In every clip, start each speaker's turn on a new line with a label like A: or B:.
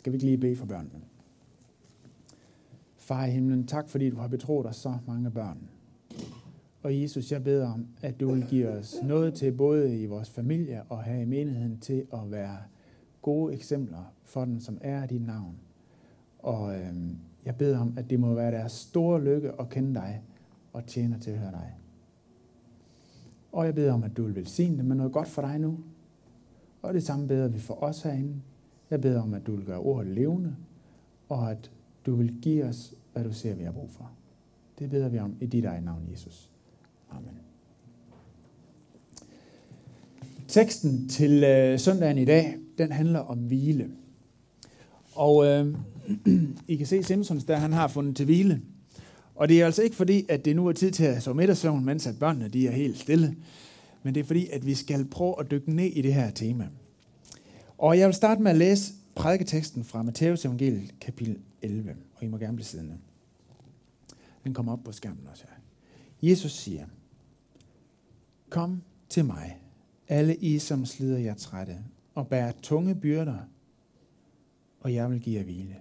A: Skal vi ikke lige bede for børnene? Far i himlen, tak fordi du har betroet os så mange børn. Og Jesus, jeg beder om, at du vil give os noget til både i vores familie og her i menigheden til at være gode eksempler for den, som er dit navn. Og øh, jeg beder om, at det må være deres store lykke at kende dig og tjene til at høre dig. Og jeg beder om, at du vil velsigne dem med noget godt for dig nu. Og det samme beder vi for os herinde. Jeg beder om, at du vil gøre ordet levende, og at du vil give os, hvad du ser, vi har brug for. Det beder vi om i dit eget navn, Jesus. Amen. Teksten til øh, søndagen i dag, den handler om hvile. Og øh, I kan se Simpsons, der han har fundet til hvile. Og det er altså ikke fordi, at det nu er tid til at sove middagssøvn, mens at børnene de er helt stille. Men det er fordi, at vi skal prøve at dykke ned i det her tema. Og jeg vil starte med at læse prædiketeksten fra Matteus evangeliet, kapitel 11. Og I må gerne blive siddende. Den kommer op på skærmen også her. Jesus siger, Kom til mig, alle I, som slider jer trætte, og bærer tunge byrder, og jeg vil give jer hvile.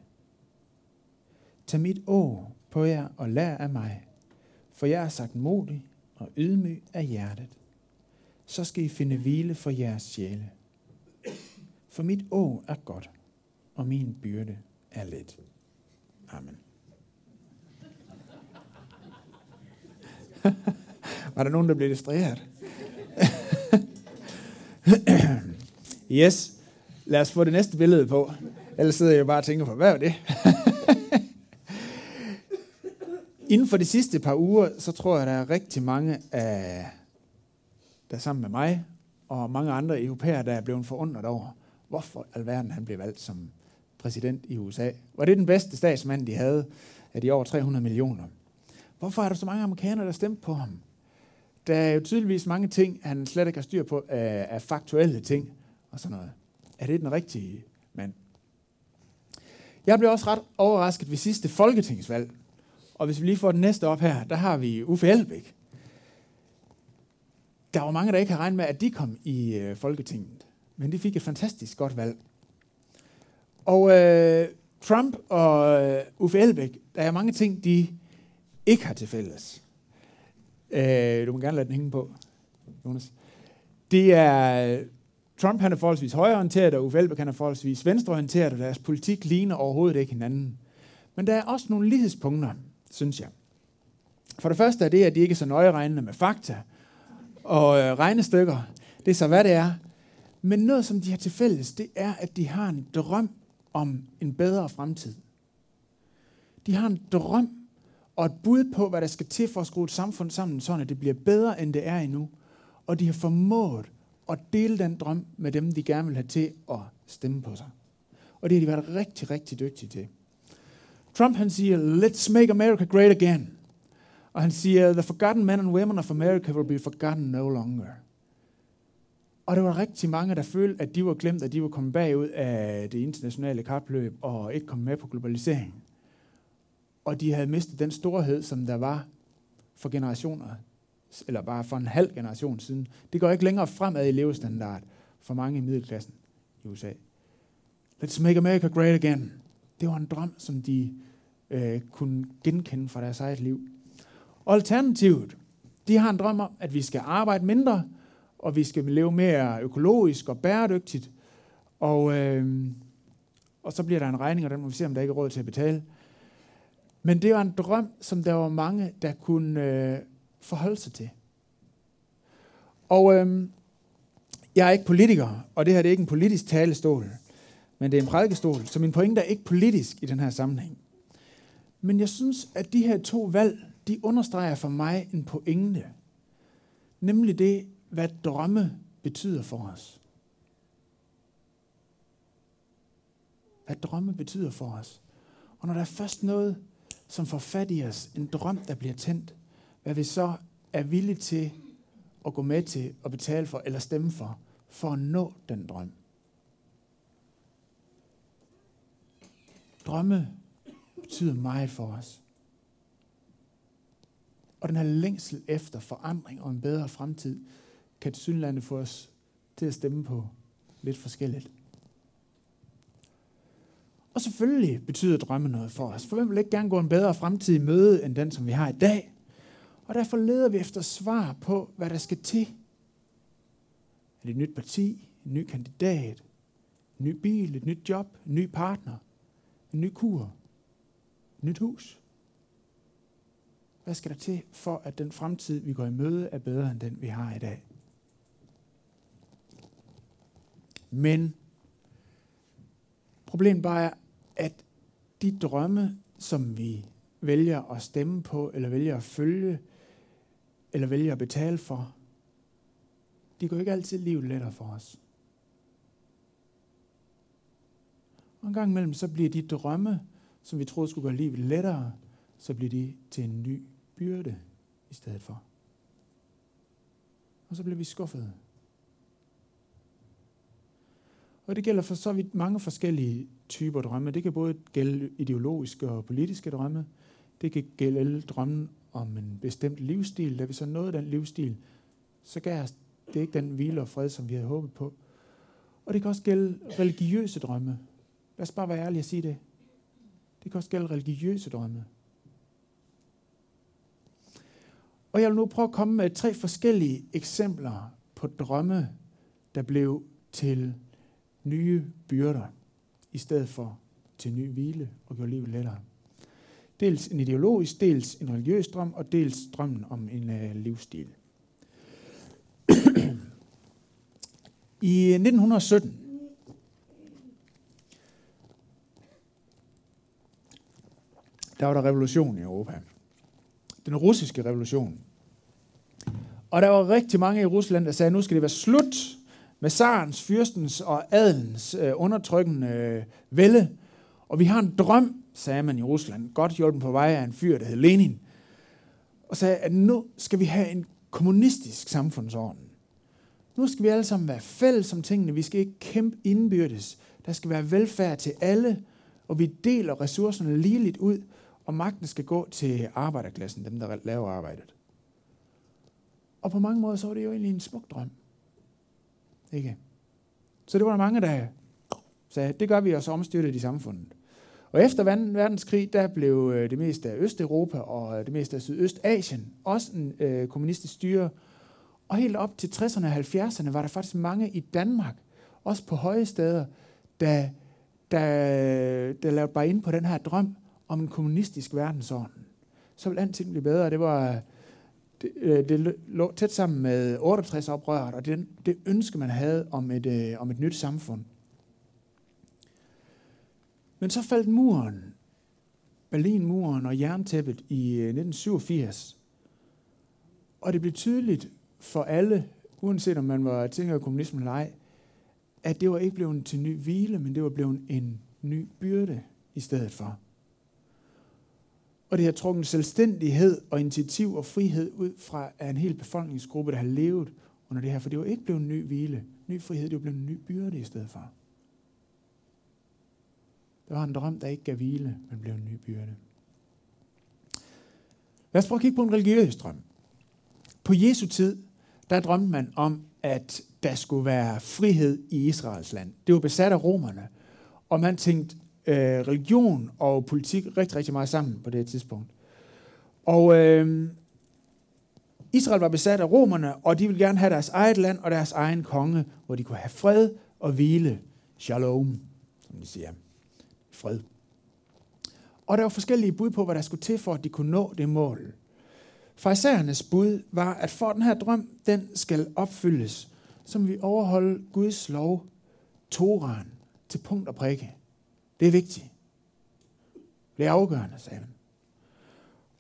A: Tag mit å på jer og lær af mig, for jeg er sagt modig og ydmyg af hjertet. Så skal I finde hvile for jeres sjæle. For mit å er godt, og min byrde er let. Amen. Var der nogen, der blev distraheret? yes. Lad os få det næste billede på. Ellers sidder jeg bare og tænker på, hvad er det? Inden for de sidste par uger, så tror jeg, der er rigtig mange af, der er sammen med mig, og mange andre europæere, der er blevet forundret over, hvorfor alverden han blev valgt som præsident i USA. Var det den bedste statsmand, de havde af de over 300 millioner? Hvorfor er der så mange amerikanere, der stemte på ham? Der er jo tydeligvis mange ting, han slet ikke har styr på af, af faktuelle ting og sådan noget. Er det den rigtige mand? Jeg blev også ret overrasket ved sidste folketingsvalg. Og hvis vi lige får den næste op her, der har vi Uffe Elbæk. Der var mange, der ikke har regnet med, at de kom i øh, Folketinget. Men de fik et fantastisk godt valg. Og øh, Trump og øh, Uffe Elbæk, der er mange ting, de ikke har til fælles. Øh, du må gerne lade den hænge på, Jonas. Det er, Trump han er forholdsvis højreorienteret, og Uffe Elbæk han er forholdsvis venstreorienteret, og deres politik ligner overhovedet ikke hinanden. Men der er også nogle lighedspunkter, synes jeg. For det første er det, at de ikke er så nøje regnende med fakta og øh, regnestykker. Det er så, hvad det er. Men noget, som de har til fælles, det er, at de har en drøm om en bedre fremtid. De har en drøm og et bud på, hvad der skal til for at skrue et samfund sammen, sådan at det bliver bedre, end det er endnu. Og de har formået at dele den drøm med dem, de gerne vil have til at stemme på sig. Og det har de været rigtig, rigtig dygtige til. Trump han siger, let's make America great again. Og han siger, the forgotten men and women of America will be forgotten no longer. Og der var rigtig mange, der følte, at de var glemt, at de var kommet bagud af det internationale kapløb og ikke kommet med på globaliseringen og de havde mistet den storhed, som der var for generationer, eller bare for en halv generation siden. Det går ikke længere fremad i levestandard for mange i middelklassen i USA. Let's make America great again. Det var en drøm, som de øh, kunne genkende fra deres eget liv. Alternativet, de har en drøm om, at vi skal arbejde mindre, og vi skal leve mere økologisk og bæredygtigt. Og, øh, og så bliver der en regning, og den må vi se, om der ikke er råd til at betale. Men det var en drøm, som der var mange, der kunne øh, forholde sig til. Og øh, jeg er ikke politiker, og det her det er ikke en politisk talestol, men det er en prædikestol, så min pointe er ikke politisk i den her sammenhæng. Men jeg synes, at de her to valg, de understreger for mig en pointe. Nemlig det, hvad drømme betyder for os. Hvad drømme betyder for os. Og når der er først noget, som får fat i os, en drøm, der bliver tændt, hvad vi så er villige til at gå med til at betale for eller stemme for, for at nå den drøm. Drømme betyder meget for os. Og den her længsel efter forandring og en bedre fremtid, kan til få os til at stemme på lidt forskelligt. Og selvfølgelig betyder drømme noget for os, for hvem vil ikke gerne gå en bedre fremtid i møde, end den, som vi har i dag? Og derfor leder vi efter svar på, hvad der skal til. Er det et nyt parti, en ny kandidat, en ny bil, et nyt job, en ny partner, en ny kur, et nyt hus? Hvad skal der til for, at den fremtid, vi går i møde, er bedre end den, vi har i dag? Men problemet bare er, at de drømme, som vi vælger at stemme på, eller vælger at følge, eller vælger at betale for, de går ikke altid livet lettere for os. Og en gang imellem, så bliver de drømme, som vi troede skulle gøre livet lettere, så bliver de til en ny byrde i stedet for. Og så bliver vi skuffede. Og det gælder for så vidt mange forskellige typer drømme. Det kan både gælde ideologiske og politiske drømme. Det kan gælde drømmen om en bestemt livsstil. Da vi så nåede den livsstil, så gav os det ikke den hvile og fred, som vi havde håbet på. Og det kan også gælde religiøse drømme. Lad os bare være ærlige og sige det. Det kan også gælde religiøse drømme. Og jeg vil nu prøve at komme med tre forskellige eksempler på drømme, der blev til nye byrder, i stedet for til ny hvile og gjorde livet lettere. Dels en ideologisk, dels en religiøs drøm, og dels drømmen om en uh, livsstil. I øh, 1917, der var der revolution i Europa. Den russiske revolution. Og der var rigtig mange i Rusland, der sagde, at nu skal det være slut med sarens, fyrstens og adelens øh, undertrykkende øh, vælde. Og vi har en drøm, sagde man i Rusland, godt hjulpet på vej af en fyr, der hed Lenin, og sagde, at nu skal vi have en kommunistisk samfundsorden. Nu skal vi alle sammen være fælles om tingene. Vi skal ikke kæmpe indbyrdes. Der skal være velfærd til alle, og vi deler ressourcerne ligeligt ud, og magten skal gå til arbejderklassen, dem der laver arbejdet. Og på mange måder så var det jo egentlig en smuk drøm. Ikke? Så det var der mange, der sagde, det gør vi også omstyrtet i samfundet. Og efter 2. verdenskrig, der blev øh, det meste af Østeuropa og øh, det meste af Sydøstasien også en øh, kommunistisk styre. Og helt op til 60'erne og 70'erne var der faktisk mange i Danmark, også på høje steder, der, der, der lavede bare ind på den her drøm om en kommunistisk verdensorden. Så ville alting blive bedre. Det var det, øh, det lå tæt sammen med 68-oprøret, og det, det ønske, man havde om et, øh, om et nyt samfund. Men så faldt muren, Berlinmuren og jerntæppet i øh, 1987. Og det blev tydeligt for alle, uanset om man var tilhænger af kommunismen eller ej, at det var ikke blevet til ny hvile, men det var blevet en ny byrde i stedet for. Og det har trukket selvstændighed og initiativ og frihed ud fra en hel befolkningsgruppe, der har levet under det her. For det var ikke blevet en ny hvile, ny frihed, det var blevet en ny byrde i stedet for. Det var en drøm, der ikke gav hvile, men blev en ny byrde. Lad os prøve at kigge på en religiøs drøm. På Jesu tid, der drømte man om, at der skulle være frihed i Israels land. Det var besat af romerne. Og man tænkte, øh, religion og politik rigtig, rigtig meget sammen på det tidspunkt. Og øh, Israel var besat af romerne, og de ville gerne have deres eget land og deres egen konge, hvor de kunne have fred og hvile. Shalom, som de siger. Fred. Og der var forskellige bud på, hvad der skulle til for, at de kunne nå det mål. Farisæernes bud var, at for den her drøm, den skal opfyldes, som vi overholde Guds lov, Toran, til punkt og prikke. Det er vigtigt. Det er afgørende, sagde han.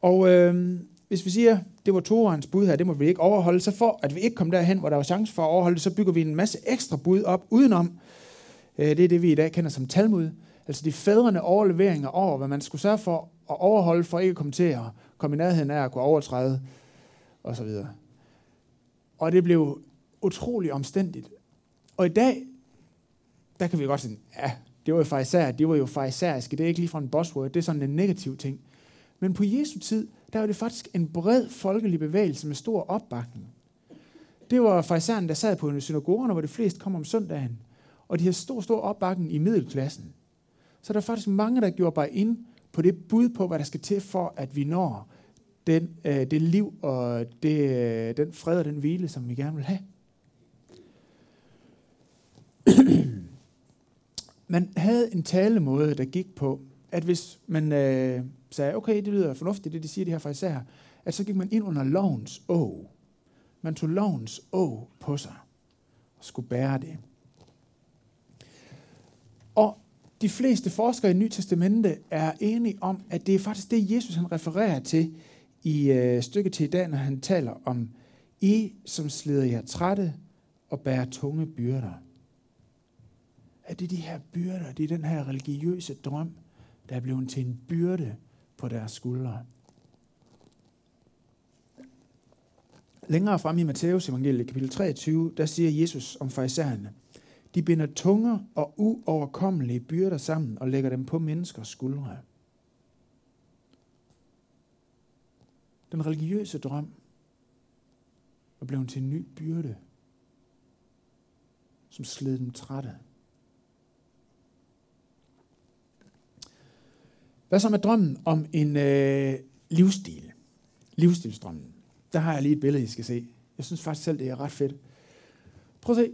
A: Og øh, hvis vi siger, det var Torans bud her, det må vi ikke overholde, så for at vi ikke kom derhen, hvor der var chance for at overholde det, så bygger vi en masse ekstra bud op udenom. Øh, det er det, vi i dag kender som Talmud. Altså de fædrende overleveringer over, hvad man skulle sørge for at overholde, for ikke at komme til at komme i nærheden af at kunne overtræde, og så videre. Og det blev utrolig omstændigt. Og i dag, der kan vi godt sige, ja, det var jo farisæer, det var jo farisæiske, det er ikke lige fra en buzzword, det er sådan en negativ ting. Men på Jesu tid, der var det faktisk en bred folkelig bevægelse med stor opbakning. Det var farisæerne, der sad på synagogerne, hvor de flest kom om søndagen. Og de havde stor, stor opbakning i middelklassen. så er faktisk mange, der gjorde bare ind på det bud på, hvad der skal til for, at vi når den, øh, det liv og det, øh, den fred og den hvile, som vi gerne vil have man havde en talemåde, der gik på, at hvis man øh, sagde, okay, det lyder fornuftigt, det de siger, det her fra især, at så gik man ind under lovens å. Man tog lovens å på sig og skulle bære det. Og de fleste forskere i Nye Testamente er enige om, at det er faktisk det, Jesus han refererer til i øh, stykket til i dag, når han taler om I, som slider jer trætte og bærer tunge byrder. At det er de her byrder, det er den her religiøse drøm, der er blevet til en byrde på deres skuldre. Længere frem i Matteus evangeliet, kapitel 23, der siger Jesus om farisæerne, de binder tunge og uoverkommelige byrder sammen og lægger dem på menneskers skuldre. Den religiøse drøm er blevet til en ny byrde, som sled dem trætte. Hvad så med drømmen om en øh, livsstil? Livsstilsdrømmen. Der har jeg lige et billede, I skal se. Jeg synes faktisk selv, det er ret fedt. Prøv at se.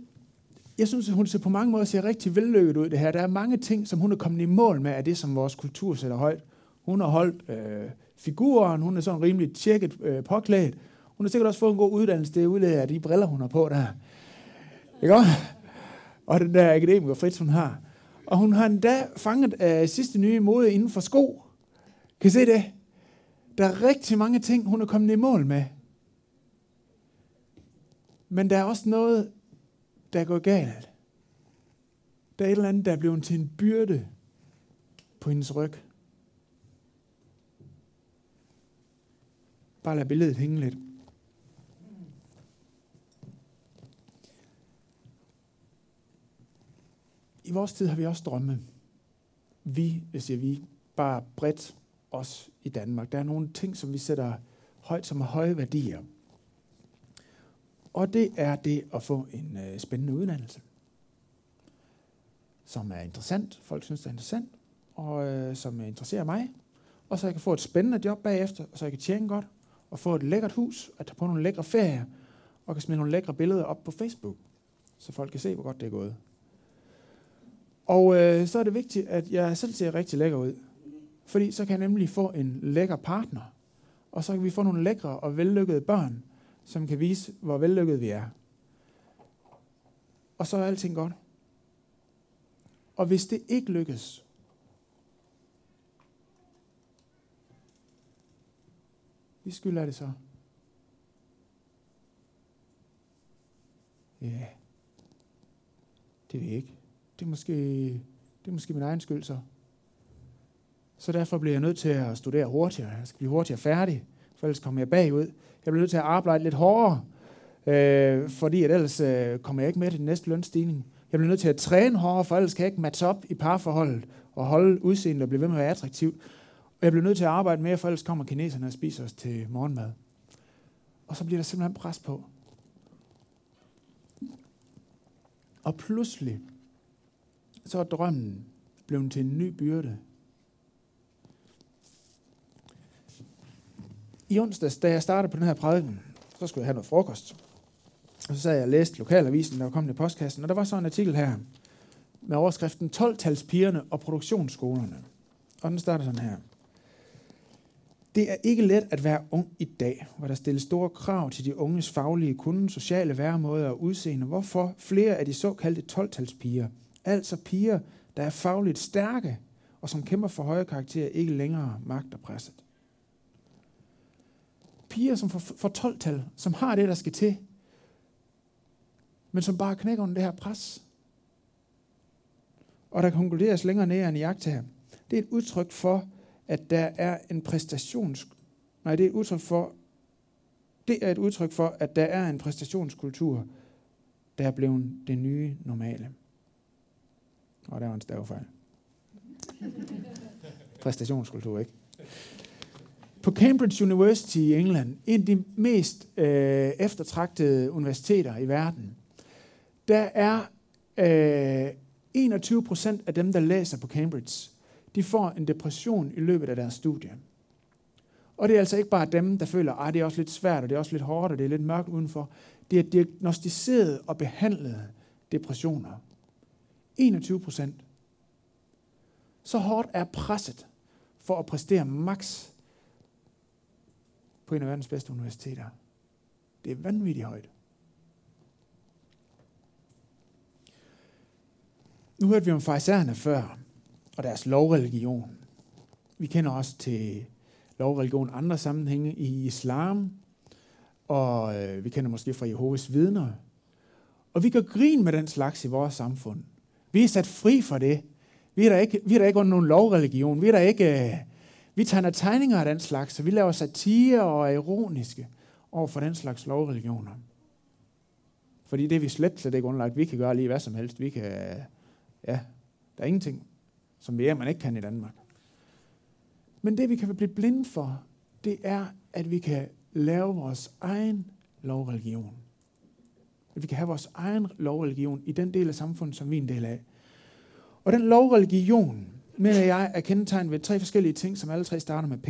A: Jeg synes, hun ser på mange måder ser rigtig vellykket ud, det her. Der er mange ting, som hun er kommet i mål med, af det, som vores kultur sætter højt. Hun har holdt øh, figuren, hun er sådan rimelig tjekket øh, påklædt. Hun har sikkert også fået en god uddannelse, det er af de briller, hun har på der. Ikke Og den der akademiker Fritz, hun har. Og hun har endda fanget af sidste nye mode inden for sko. Kan I se det? Der er rigtig mange ting, hun er kommet i mål med. Men der er også noget, der går galt. Der er et eller andet, der er blevet til en byrde på hendes ryg. Bare lad billedet hænge lidt. I vores tid har vi også drømme. Vi, jeg siger vi, bare bredt os i Danmark. Der er nogle ting, som vi sætter højt, som har høje værdier. Og det er det at få en øh, spændende uddannelse, som er interessant. Folk synes, det er interessant, og øh, som interesserer mig. Og så jeg kan få et spændende job bagefter, og så jeg kan tjene godt, og få et lækkert hus, og tage på nogle lækre ferier, og kan smide nogle lækre billeder op på Facebook, så folk kan se, hvor godt det er gået. Og øh, så er det vigtigt, at jeg selv ser rigtig lækker ud. Fordi så kan jeg nemlig få en lækker partner. Og så kan vi få nogle lækre og vellykkede børn, som kan vise, hvor vellykkede vi er. Og så er alting godt. Og hvis det ikke lykkes, vi skylder det så. Ja, det er jeg ikke det er måske, det er måske min egen skyld så. Så derfor bliver jeg nødt til at studere hurtigere. Jeg skal blive hurtigere færdig, for ellers kommer jeg bagud. Jeg bliver nødt til at arbejde lidt hårdere, øh, fordi at ellers øh, kommer jeg ikke med til den næste lønstigning. Jeg bliver nødt til at træne hårdere, for ellers kan jeg ikke matche op i parforholdet og holde udseendet og blive ved med at være attraktiv. Og jeg bliver nødt til at arbejde mere, for ellers kommer kineserne og spiser os til morgenmad. Og så bliver der simpelthen pres på. Og pludselig, så er drømmen blevet til en ny byrde. I onsdags, da jeg startede på den her prædiken, så skulle jeg have noget frokost. Og så sad jeg og læste lokalavisen, der var kommet i postkassen, og der var så en artikel her med overskriften 12-talspigerne og produktionsskolerne. Og den starter sådan her. Det er ikke let at være ung i dag, hvor der stilles store krav til de unges faglige kunde, sociale væremåder og udseende. Hvorfor flere af de såkaldte 12-talspiger – Altså piger, der er fagligt stærke, og som kæmper for høje karakterer, ikke længere magter presset. Piger, som får, får 12-tal, som har det, der skal til, men som bare knækker under det her pres. Og der konkluderes længere ned end i jagt her. Det er et udtryk for, at der er en præstations... Nej, det er et udtryk for, det er et udtryk for, at der er en præstationskultur, der er blevet det nye normale. Og der var en stavefejl. Præstationskultur, ikke? På Cambridge University i England, en af de mest øh, eftertragtede universiteter i verden, der er øh, 21 procent af dem, der læser på Cambridge, de får en depression i løbet af deres studie. Og det er altså ikke bare dem, der føler, at det er også lidt svært, og det er også lidt hårdt, og det er lidt mørkt udenfor. Det er diagnostiseret og behandlede depressioner. 21 procent. Så hårdt er presset for at præstere max på en af verdens bedste universiteter. Det er vanvittigt højt. Nu hørte vi om farisæerne før, og deres lovreligion. Vi kender også til lovreligion andre sammenhænge i islam, og øh, vi kender måske fra Jehovas vidner. Og vi gør grin med den slags i vores samfund. Vi er sat fri for det. Vi er der ikke, vi er der ikke under nogen lovreligion. Vi er der ikke... Øh, vi tegner tegninger af den slags, så vi laver satire og er ironiske over for den slags lovreligioner. Fordi det er vi slet, slet ikke underlagt. Vi kan gøre lige hvad som helst. Vi kan, øh, ja, der er ingenting, som vi er, man ikke kan i Danmark. Men det vi kan blive blinde for, det er, at vi kan lave vores egen lovreligion. At vi kan have vores egen lovreligion i den del af samfundet, som vi er en del af. Og den lovreligion, mener jeg, er kendetegnet ved tre forskellige ting, som alle tre starter med P.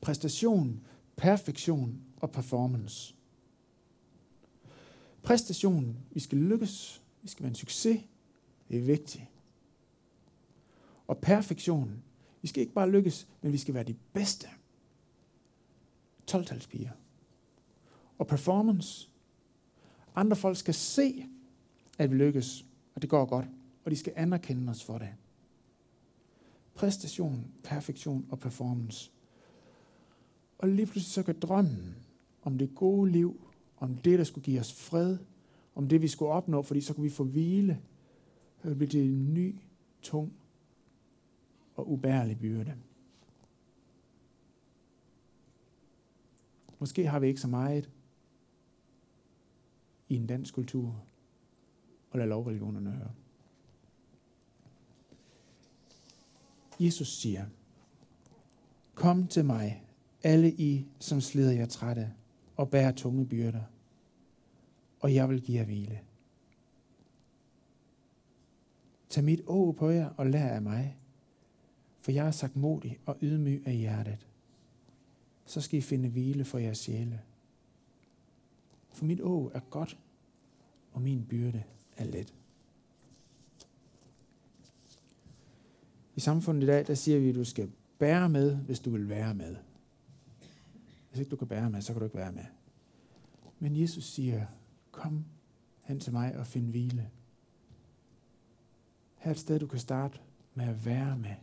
A: Præstation, perfektion og performance. Præstation, vi skal lykkes, vi skal være en succes, det er vigtigt. Og perfektion, vi skal ikke bare lykkes, men vi skal være de bedste. 12 Og performance, andre folk skal se, at vi lykkes, og det går godt, og de skal anerkende os for det præstation, perfektion og performance. Og lige pludselig så kan drømmen om det gode liv, om det, der skulle give os fred, om det, vi skulle opnå, fordi så kunne vi få hvile, så blive det en ny, tung og ubærlig byrde. Måske har vi ikke så meget i en dansk kultur og lade lovreligionerne høre. Jesus siger, Kom til mig, alle I, som slider jer trætte og bærer tunge byrder, og jeg vil give jer hvile. Tag mit å på jer og lær af mig, for jeg er sagt modig og ydmyg af hjertet. Så skal I finde hvile for jeres sjæle. For mit å er godt, og min byrde er let. I samfundet i dag, der siger vi, at du skal bære med, hvis du vil være med. Hvis ikke du kan bære med, så kan du ikke være med. Men Jesus siger, kom hen til mig og find hvile. Her er et sted, du kan starte med at være med.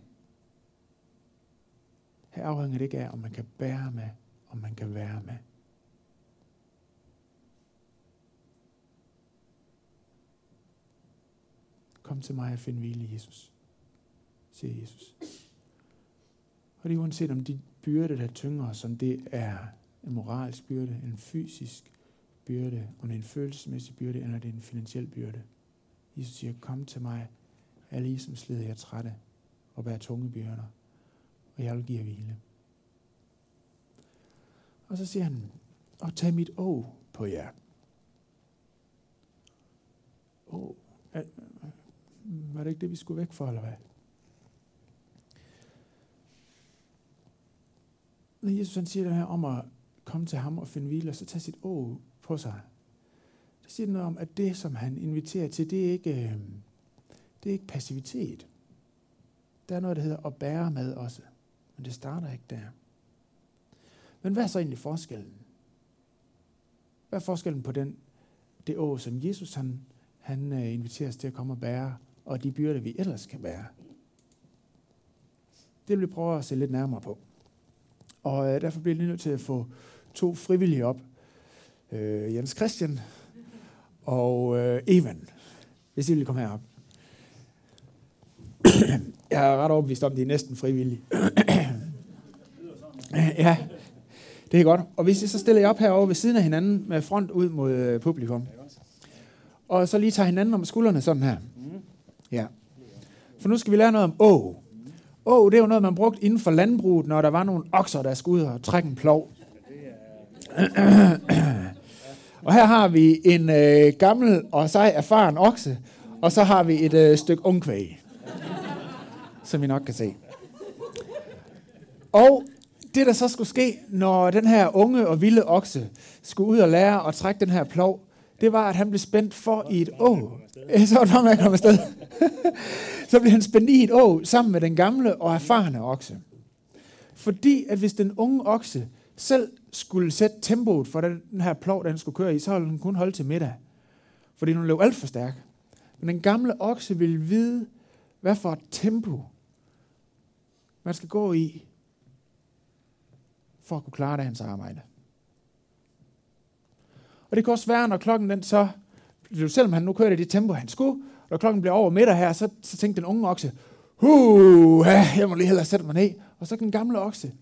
A: Her afhænger det ikke af, om man kan bære med, om man kan være med. Kom til mig og find hvile, Jesus siger Jesus. Og det er uanset om de byrde, der tynger som det er en moralsk byrde, en fysisk byrde, om det er en følelsesmæssig byrde, eller det er en finansiel byrde. Jesus siger, kom til mig, alle I, som slider jer trætte og bærer tunge byrder, og jeg vil give jer hvile. Og så siger han, og tag mit å på jer. Å, var det ikke det, vi skulle væk fra, eller hvad? når Jesus han siger det her om at komme til ham og finde hvile, og så tage sit å på sig, det siger noget om, at det, som han inviterer til, det er ikke, øh, det er ikke passivitet. Der er noget, der hedder at bære med også. Men det starter ikke der. Men hvad er så egentlig forskellen? Hvad er forskellen på den, det å, som Jesus han, han øh, inviterer os til at komme og bære, og de byrder, vi ellers kan bære? Det vil vi prøve at se lidt nærmere på. Og øh, derfor bliver jeg lige nødt til at få to frivillige op. Øh, Jens Christian og øh, Evan, hvis I vil komme herop. jeg er ret overbevist om, at de er næsten frivillige. ja, det er godt. Og hvis I så stiller jer op herovre ved siden af hinanden med front ud mod øh, publikum. Og så lige tager hinanden om skuldrene sådan her. Ja. For nu skal vi lære noget om å. Å, det er jo noget, man brugte inden for landbruget, når der var nogle okser, der skulle ud og trække en plov. og her har vi en øh, gammel og sej erfaren okse, og så har vi et øh, stykke ungkvæg. som vi nok kan se. Og det, der så skulle ske, når den her unge og vilde okse skulle ud og lære at trække den her plov, det var, at han blev spændt for i et å. Så var det bare med afsted. så blev han spændt i et å sammen med den gamle og erfarne okse. Fordi at hvis den unge okse selv skulle sætte tempoet for den her plov, den skulle køre i, så ville den kun holde til middag. Fordi den løb alt for stærk. Men den gamle okse ville vide, hvad for et tempo man skal gå i, for at kunne klare dagens arbejde. Og det kan også være, når klokken den så, selvom han nu kørte i det tempo, han skulle, og når klokken bliver over middag her, så, så tænkte den unge okse, huh, jeg må lige hellere sætte mig ned. Og så kan den gamle okse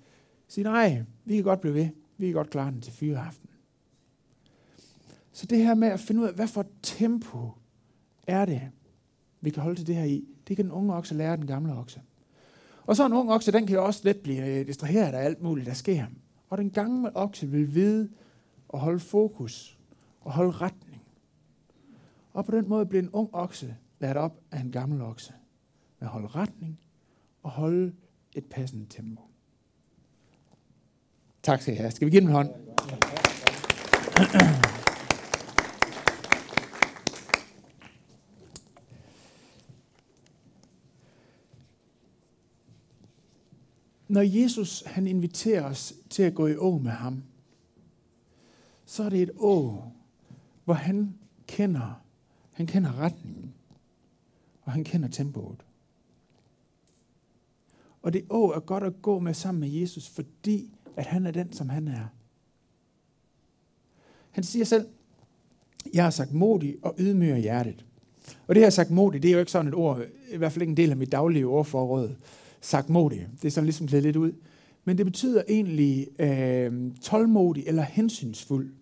A: sige, nej, vi kan godt blive ved. Vi kan godt klare den til fyreaften. Så det her med at finde ud af, hvad for et tempo er det, vi kan holde til det her i, det kan den unge okse lære den gamle okse. Og så en ung okse, den kan jo også let blive øh, distraheret af alt muligt, der sker. Og den gamle okse vil vide at holde fokus og holde retning. Og på den måde bliver en ung okse lært op af en gammel okse. Med at holde retning og holde et passende tempo. Tak skal I have. Skal vi give dem en hånd? Når Jesus han inviterer os til at gå i å med ham, så er det et å, hvor han kender, han kender retningen, og han kender tempoet. Og det å er godt at gå med sammen med Jesus, fordi at han er den, som han er. Han siger selv, jeg har sagt modig og ydmyg hjertet. Og det her sagt modig, det er jo ikke sådan et ord, i hvert fald ikke en del af mit daglige ordforråd sagt modig. Det er sådan ligesom klædt lidt ud. Men det betyder egentlig øh, tålmodig eller hensynsfuld.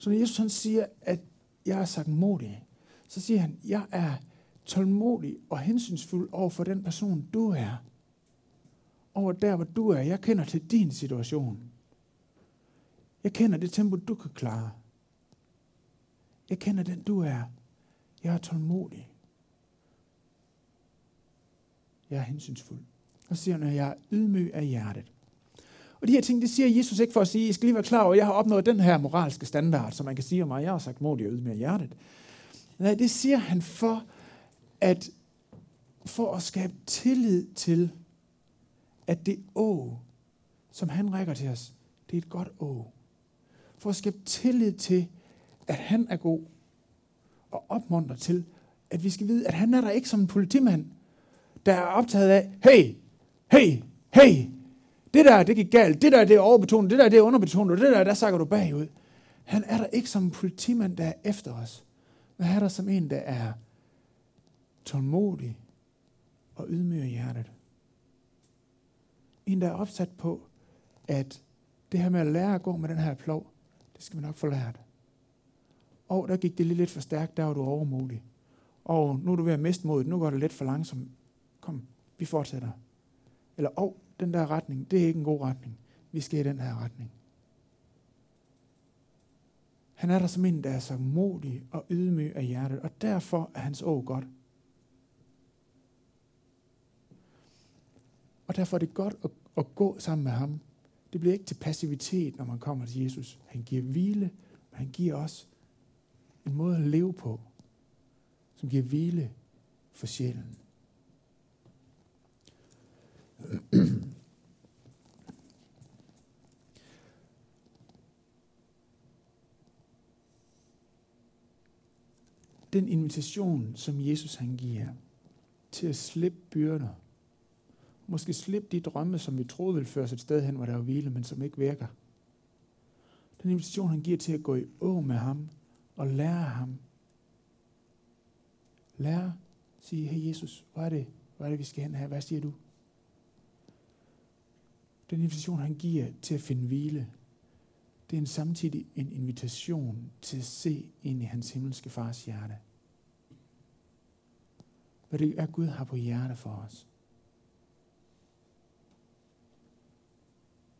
A: Så når Jesus han siger, at jeg er sagt modig, så siger han, jeg er tålmodig og hensynsfuld over for den person, du er. Over der, hvor du er. Jeg kender til din situation. Jeg kender det tempo, du kan klare. Jeg kender den, du er. Jeg er tålmodig. Jeg er hensynsfuld. Og siger han, at jeg er ydmyg af hjertet. Og de her ting, det siger Jesus ikke for at sige, I skal lige være klar over, at jeg har opnået den her moralske standard, som man kan sige om mig. Jeg har sagt modig og ydmyg hjertet. Nej, det siger han for at, for at skabe tillid til, at det å, som han rækker til os, det er et godt å. For at skabe tillid til, at han er god, og opmuntre til, at vi skal vide, at han er der ikke som en politimand, der er optaget af, hey, hey, hey, det der, det gik galt, det der, det er overbetonet, det der, det er underbetonet, og det der, der sakker du bagud. Han er der ikke som en politimand, der er efter os, men han er der som en, der er tålmodig og ydmyg i hjertet. En, der er opsat på, at det her med at lære at gå med den her plov, det skal vi nok få lært. Og der gik det lige lidt for stærkt, der var du overmodig. Og nu er du ved at miste modet, nu går det lidt for langsomt. Kom, vi fortsætter. Eller, og den der retning, det er ikke en god retning. Vi skal i den her retning. Han er der som en, der er så modig og ydmyg af hjertet, og derfor er hans å godt. Og derfor er det godt at, at gå sammen med ham. Det bliver ikke til passivitet, når man kommer til Jesus. Han giver hvile, men han giver også en måde at leve på, som giver hvile for sjælen. Den invitation, som Jesus han giver til at slippe byrder, måske slippe de drømme, som vi troede ville føre os et sted hen, hvor der var hvile, men som ikke virker. Den invitation, han giver til at gå i å med ham og lære ham. Lære, sige, hey Jesus, hvor er det, hvor er det, vi skal hen her? Hvad siger du? Den invitation, han giver til at finde hvile, det er en samtidig en invitation til at se ind i hans himmelske fars hjerte. Hvad det er, Gud har på hjerte for os.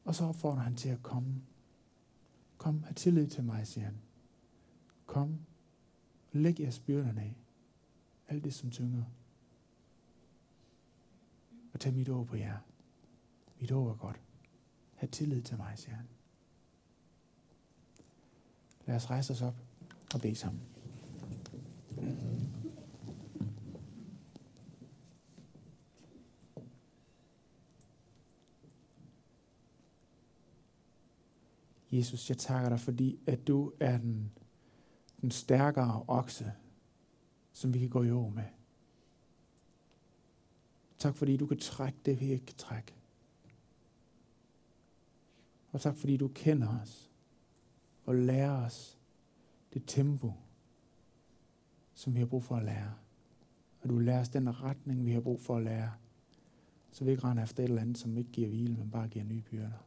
A: Og så opfordrer han til at komme. Kom, have tillid til mig, siger han. Kom, læg jeres byrderne af. Alt det, som tynger. og tag mit ord på jer. Mit ord er godt. Ha' tillid til mig, siger han. Lad os rejse os op og bede sammen. Jesus, jeg takker dig, fordi at du er den, den stærkere okse, som vi kan gå i år med. Tak fordi du kan trække det, vi ikke kan trække. Og tak fordi du kender os og lære os det tempo, som vi har brug for at lære. Og du lærer os den retning, vi har brug for at lære. Så vi ikke render efter et eller andet, som ikke giver hvile, men bare giver nye byrder.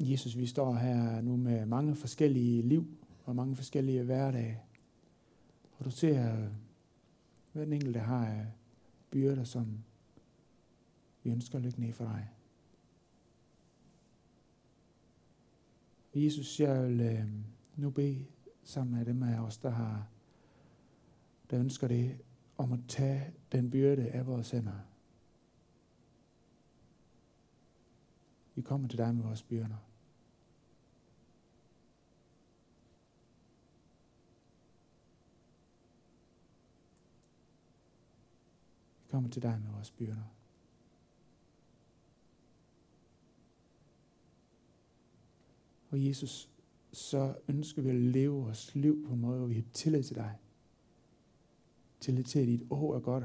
A: Jesus, vi står her nu med mange forskellige liv og mange forskellige hverdage. Og du ser, øh, hvad den enkelte har af byrder, som vi ønsker at lykke ned for dig. Jesus, jeg vil øh, nu bede sammen med dem af os, der har der ønsker det, om at tage den byrde af vores hænder. Vi kommer til dig med vores byrder. Vi kommer til dig med vores byrder. Og Jesus, så ønsker vi at leve vores liv på en måde, hvor vi har tillid til dig. Tillid til, at dit år er godt.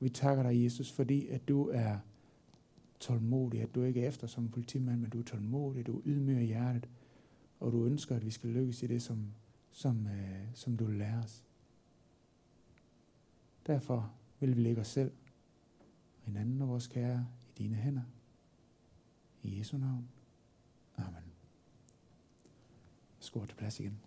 A: Vi takker dig, Jesus, fordi at du er tålmodig, at du ikke er efter som politimand, men du er tålmodig, du ydmyger hjertet, og du ønsker, at vi skal lykkes i det, som, som, øh, som du lærer os. Derfor vil vi lægge os selv og hinanden og vores kære i dine hænder. I Jesu navn. Amen. Skål til plads igen.